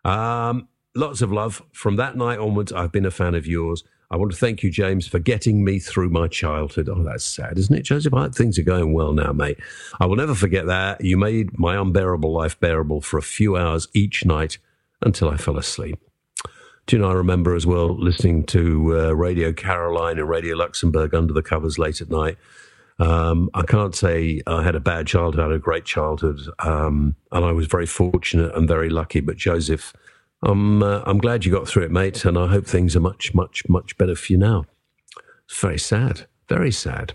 Um, lots of love. From that night onwards, I've been a fan of yours. I want to thank you, James, for getting me through my childhood. Oh, that's sad, isn't it, Joseph? Things are going well now, mate. I will never forget that. You made my unbearable life bearable for a few hours each night until I fell asleep. Do you know, I remember as well listening to uh, Radio Caroline and Radio Luxembourg under the covers late at night. Um, I can't say I had a bad childhood. I had a great childhood, um, and I was very fortunate and very lucky. But Joseph, I'm uh, I'm glad you got through it, mate, and I hope things are much, much, much better for you now. It's very sad, very sad.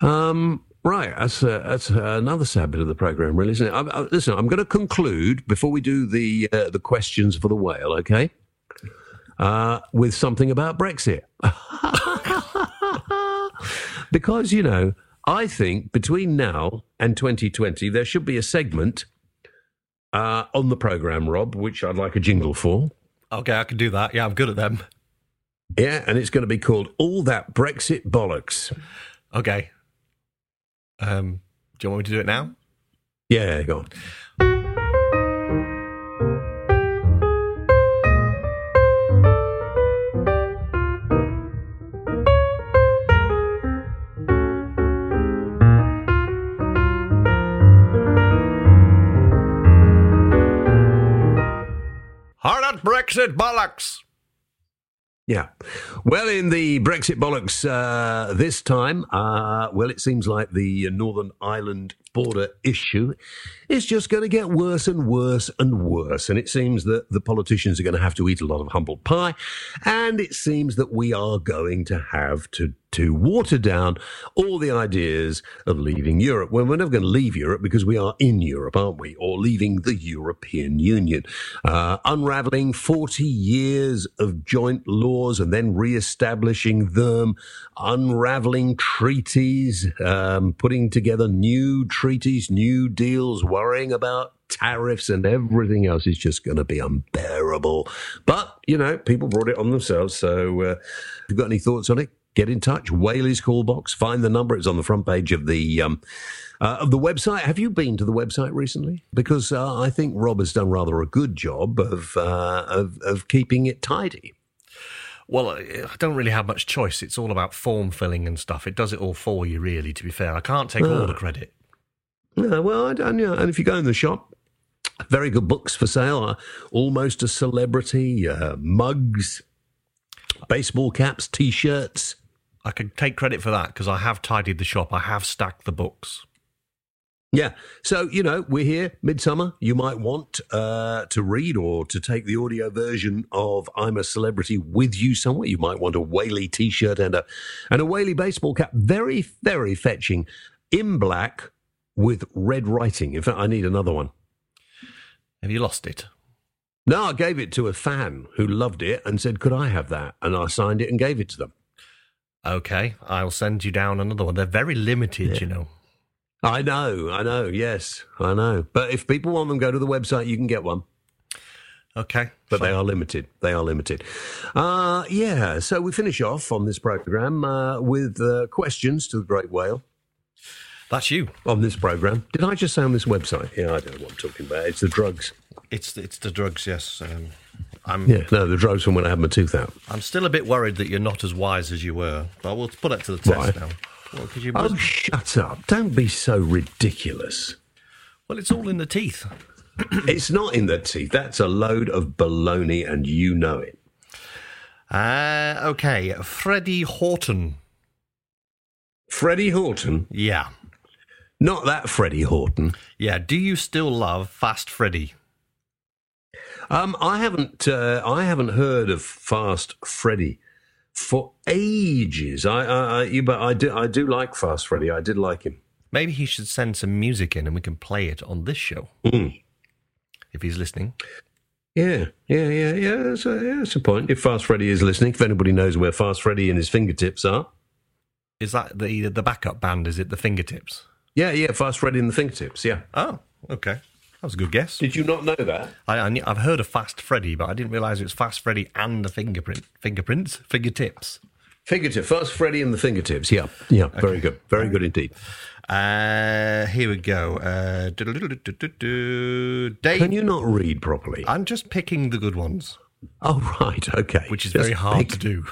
Um, right, that's uh, that's another sad bit of the program, really, isn't it? I, I, listen, I'm going to conclude before we do the uh, the questions for the whale, okay? Uh, with something about Brexit. <laughs> because, you know, I think between now and 2020, there should be a segment uh, on the programme, Rob, which I'd like a jingle for. Okay, I can do that. Yeah, I'm good at them. Yeah, and it's going to be called All That Brexit Bollocks. Okay. Um, do you want me to do it now? Yeah, go on. Brexit bollocks. Yeah. Well, in the Brexit bollocks uh, this time, uh, well, it seems like the Northern Ireland border issue is just going to get worse and worse and worse. And it seems that the politicians are going to have to eat a lot of humble pie. And it seems that we are going to have to to water down all the ideas of leaving Europe. Well, we're never going to leave Europe because we are in Europe, aren't we? Or leaving the European Union. Uh, unraveling 40 years of joint laws and then re-establishing them, unraveling treaties, um, putting together new treaties, new deals, worrying about tariffs and everything else is just going to be unbearable. But, you know, people brought it on themselves. So, uh, if you've got any thoughts on it, get in touch. Whaley's call box. Find the number. It's on the front page of the um, uh, of the website. Have you been to the website recently? Because uh, I think Rob has done rather a good job of uh, of, of keeping it tidy. Well, I don't really have much choice. It's all about form filling and stuff. It does it all for you, really, to be fair. I can't take all the credit. Yeah, well, I don't know. And if you go in the shop, very good books for sale. Uh, almost a celebrity. Uh, mugs, baseball caps, t-shirts. I can take credit for that because I have tidied the shop. I have stacked the books. Yeah. So, you know, we're here, midsummer. You might want uh, to read or to take the audio version of I'm a Celebrity with you somewhere. You might want a Whaley t shirt and a, and a Whaley baseball cap. Very, very fetching in black with red writing. In fact, I need another one. Have you lost it? No, I gave it to a fan who loved it and said, Could I have that? And I signed it and gave it to them. Okay, I'll send you down another one. They're very limited, you know. I know, I know, yes, I know. But if people want them, go to the website, you can get one. Okay, But they are limited. They are limited. Uh, yeah, so we finish off on this program uh, with uh, questions to the great whale that's you. on this program. Did I just say on this website? Yeah, I don't know what I'm talking about. It's the drugs. It's it's the drugs. Yes, um, I'm. Yeah, no, the drugs from when I had my tooth out. I'm still a bit worried that you're not as wise as you were. But we'll put that to the test Why? now. Well, you Oh, shut up. Don't be so ridiculous. well, it's all in the teeth. <clears throat> it's not in the teeth. That's a load of baloney, and you know it. Uh, okay, Freddie Horton. Freddie Horton. Yeah, Not that Freddie Horton. yeah. Do you still love Fast Freddy? Um, I haven't. Uh, I haven't heard of Fast Freddy for ages. I, I, I you, but I do. I do like Fast Freddy. I did like him. Maybe he should send some music in and we can play it on this show Mm. if he's listening. Yeah, yeah, yeah, yeah. That's a, yeah, that's a point. If Fast Freddy is listening, if anybody knows where Fast Freddy and his fingertips are, Is that the the backup band? Is it the Fingertips? Yeah, yeah, Fast Freddy in the fingertips. Yeah. Oh, okay. That was a good guess. Did you not know that? I, I I've heard of Fast Freddy, but I didn't realise it was Fast Freddy and the fingerprint fingerprints fingertips. Fingertip, Fast Freddy and the fingertips. Yeah, yeah. Very good. Very good indeed. Uh, here we go. Uh. Dave, Can you not read properly? I'm just picking the good ones, Oh, right. Okay. which is Just very hard pick- to do.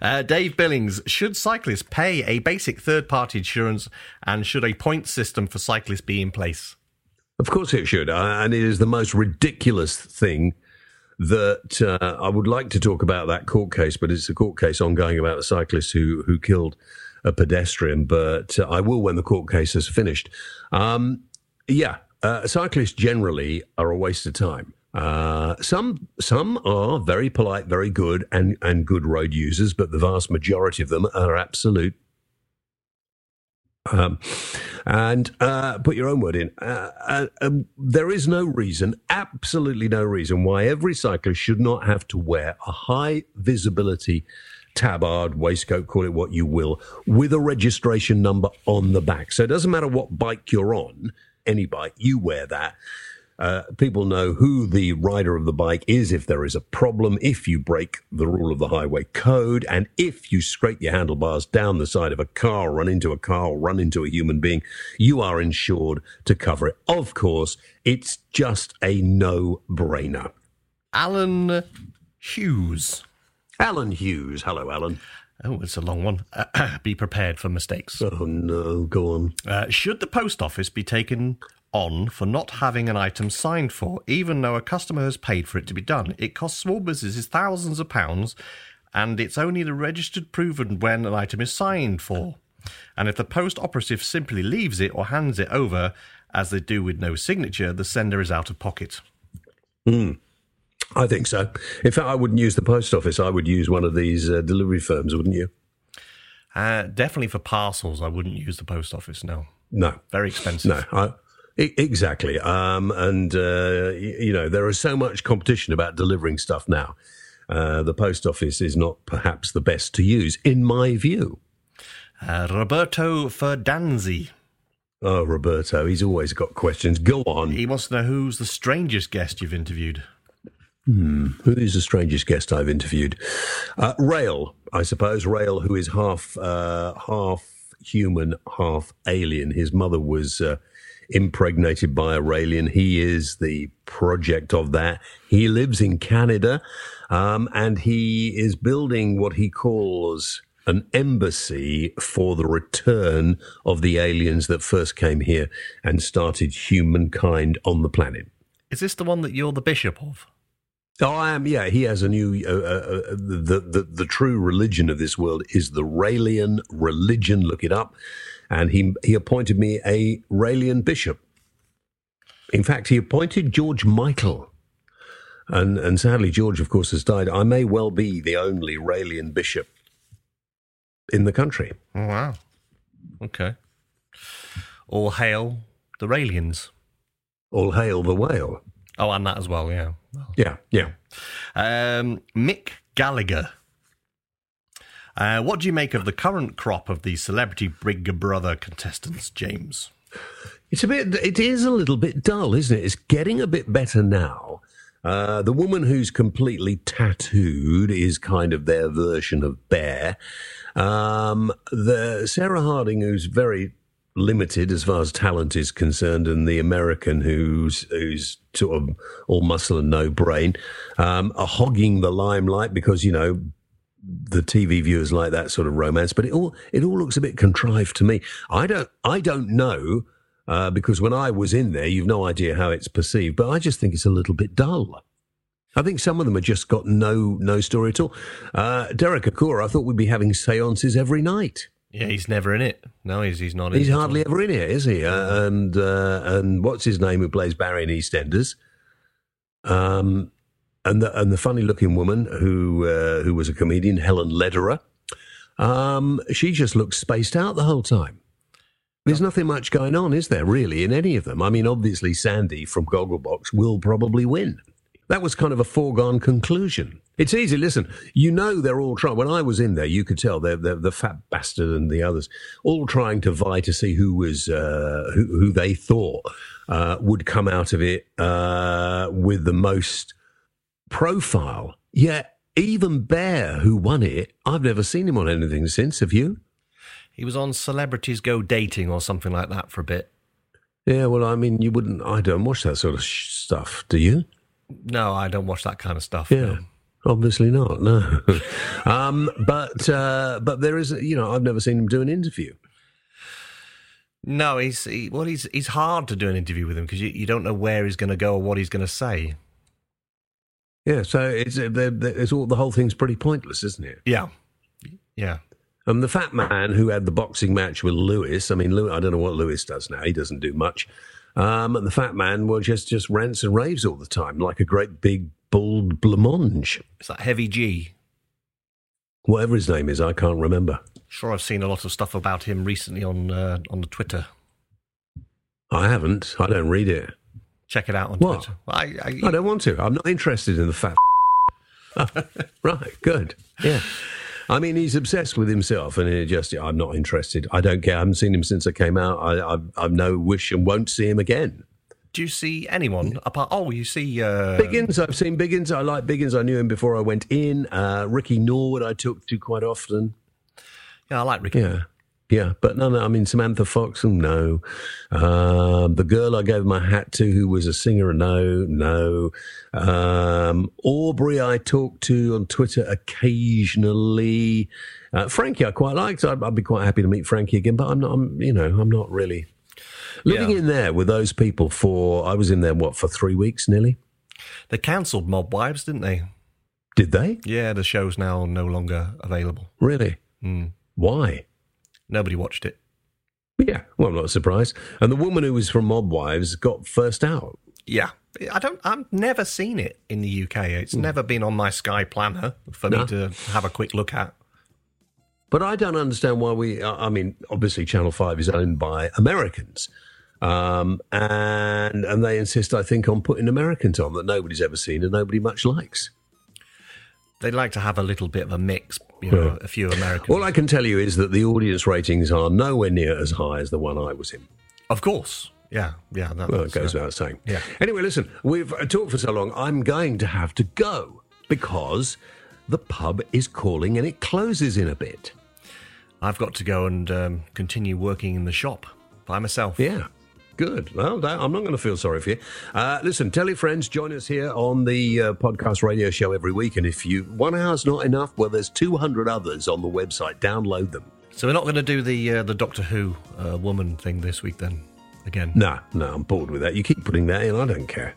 Uh, Dave Billings, should cyclists pay a basic third party insurance and should a point system for cyclists be in place? Of course it should. Uh, and it is the most ridiculous thing that uh, I would like to talk about that court case, but it's a court case ongoing about a cyclist who, who killed a pedestrian. But uh, I will when the court case is finished. Um, yeah, uh, cyclists generally are a waste of time. Uh, some some are very polite, very good, and, and good road users, but the vast majority of them are absolute um, and uh, put your own word in. Uh, uh, um, there is no reason, absolutely no reason, why every cyclist should not have to wear a high visibility tabard, waistcoat, call it what you will, with a registration number on the back. So it doesn't matter what bike you're on, any bike, you wear that. Uh, people know who the rider of the bike is if there is a problem, if you break the rule of the highway code, and if you scrape your handlebars down the side of a car, run into a car, or run into a human being, you are insured to cover it. Of course, it's just a no brainer. Alan Hughes. Alan Hughes. Hello, Alan. Oh, it's a long one. <clears throat> be prepared for mistakes. Oh, no. Go on. Uh, should the post office be taken on for not having an item signed for, even though a customer has paid for it to be done? It costs small businesses thousands of pounds, and it's only the registered proven when an item is signed for. And if the post operative simply leaves it or hands it over, as they do with no signature, the sender is out of pocket. I think so. In fact, I wouldn't use the post office. I would use one of these uh, delivery firms, wouldn't you? Uh, definitely for parcels, I wouldn't use the post office. No, No. very expensive. No, I, exactly. Um, and uh, you know there is so much competition about delivering stuff now. Uh, the post office is not perhaps the best to use, in my view. Uh, Roberto Ferdanzi. Oh, Roberto, he's always got questions. Go on. He wants to know who's the strangest guest you've interviewed. Who is the strangest guest I've interviewed? Uh, Rail, I suppose. Rail, who is half uh, half human, half alien. His mother was uh, impregnated by a Raelian. He is the project of that. He lives in Canada, um, and he is building what he calls an embassy for the return of the aliens that first came here and started humankind on the planet. Is this the one that you're the bishop of? Oh, I am. Yeah, he has a new. Uh, uh, uh, the, the the true religion of this world is the Raelian religion. Look it up, and he he appointed me a Raelian bishop. In fact, he appointed George Michael, and and sadly, George, of course, has died. I may well be the only Raelian bishop in the country. Oh, wow. Okay. All hail the Raelians. All hail the whale! Oh, and that as well, yeah. Yeah, yeah. Um, Mick Gallagher. Uh, what do you make of the current crop of the celebrity Big Brother contestants, James? It's a bit. It is a little bit dull, isn't it? It's getting a bit better now. Uh, the woman who's completely tattooed is kind of their version of Bear. Um, the Sarah Harding, who's very limited as far as talent is concerned, and the American who's who's sort of all muscle and no brain, um, are hogging the limelight because you know the TV viewers like that sort of romance, but it all it all looks a bit contrived to me. I don't I don't know uh, because when I was in there, you've no idea how it's perceived, but I just think it's a little bit dull. I think some of them have just got no no story at all. Uh, Derek Acorah, I thought we'd be having seances every night. Yeah, he's never in it. No, he's he's not in He's hardly ever in it, is he? Uh, and uh, and what's his name who plays Barry in EastEnders? Um, and the and the funny looking woman who uh, who was a comedian, Helen Lederer. Um, she just looks spaced out the whole time. There's nothing much going on, is there, really, in any of them? I mean, obviously, Sandy from Gogglebox will probably win. That was kind of a foregone conclusion. It's easy. Listen, you know they're all trying. When I was in there, you could tell they're, they're the fat bastard and the others all trying to vie to see who was uh, who, who they thought uh, would come out of it uh, with the most profile. Yet even Bear, who won it, I've never seen him on anything since. Have you? He was on Celebrities Go Dating or something like that for a bit. Yeah, well, I mean, you wouldn't. I don't watch that sort of sh- stuff. Do you? No, I don't watch that kind of stuff. Yeah. no. Obviously not. No. <laughs> um, but uh, but there is. You know, I've never seen him do an interview. No, he's he, well, he's he's hard to do an interview with him because you, you don't know where he's going to go or what he's going to say. Yeah. So it's uh, it's all the whole thing's pretty pointless, isn't it? Yeah, yeah. And the fat man who had the boxing match with Lewis. I mean, Lew I don't know what Lewis does now. He doesn't do much. Um, and the fat man well just just rants and raves all the time, like a great big bald blancmange. It's that Heavy D. Whatever his name is, I can't remember. Sure, I've seen a lot of stuff about him recently on uh, on the Twitter. I haven't. I don't read it. Check it out on What? Twitter. I, I, I don't want to. I'm not interested in the fat. <laughs> right, good. Yeah. I mean, he's obsessed with himself, and it just, I'm not interested. I don't care. I haven't seen him since I came out. I, I've, I've no wish and won't see him again. Do you see anyone apart? Oh, you see. Uh, Biggins, I've seen Biggins. I like Biggins. I knew him before I went in. Uh, Ricky Norwood, I talk to quite often. Yeah, I like Ricky. Yeah. Yeah, but no, no. I mean, Samantha Fox, oh, no. Um, the girl I gave my hat to, who was a singer, no, no. Um, Aubrey, I talk to on Twitter occasionally. Uh, Frankie, I quite liked. I'd, I'd be quite happy to meet Frankie again, but I'm not. I'm, you know, I'm not really living Yeah. in there with those people for. I was in there what for three weeks nearly. They cancelled Mob Wives, didn't they? Did they Yeah, the show's now no longer available. really? Hmm. Why? Nobody watched it. Yeah, well, I'm not surprised. And the woman who was from Mob Wives got first out. Yeah, I don't. I've never seen it in the UK. It's never been on my Sky Planner for No. me to have a quick look at. But I don't understand why we. I mean, obviously, Channel Five is owned by Americans, um, and and they insist, I think, on putting Americans on that nobody's ever seen and nobody much likes. They'd like to have a little bit of a mix, you know, Yeah. a few Americans. All I can tell you is that the audience ratings are nowhere near as high as the one I was in. of course, yeah, yeah. That, Well, it goes without saying. yeah. Anyway, listen, we've uh, talked for so long. I'm going to have to go because the pub is calling and it closes in a bit. I've got to go and um, continue working in the shop by myself. Yeah. Good. Well, that, I'm not going to feel sorry for you. Uh, listen, tell your friends, join us here on the uh, podcast radio show every week. And if you one hour's not enough, well, there's 200 others on the website. Download them. So we're not going to do the uh, the Doctor Who uh, woman thing this week then again. No, no, I'm bored with that. You keep putting that in. I don't care.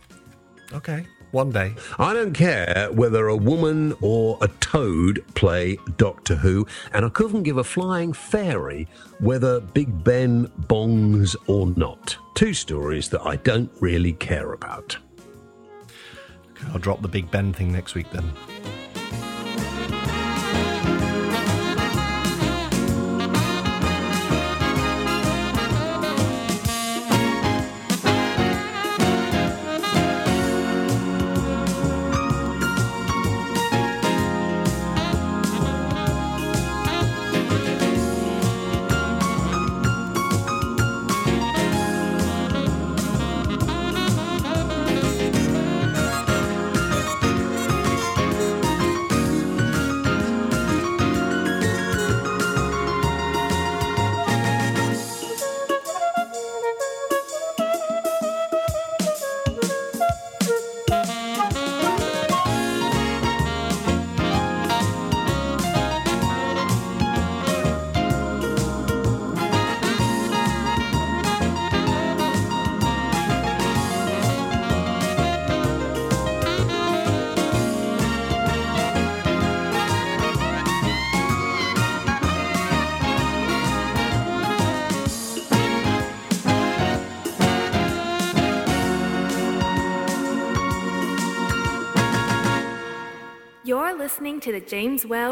Okay, one day. I don't care whether a woman or a toad play Doctor Who, and I couldn't give a flying fairy whether Big Ben bongs or not. Two stories that I don't really care about. I'll drop the Big Ben thing next week then.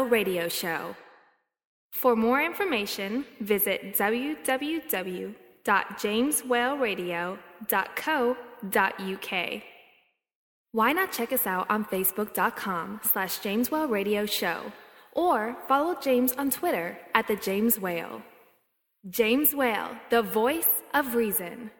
Radio Show. For more information, visit www.jameswhaleradio.co.uk. Why not check us out on facebook.com slash Radio Show or follow James on Twitter at the James Whale. James Whale, the voice of reason.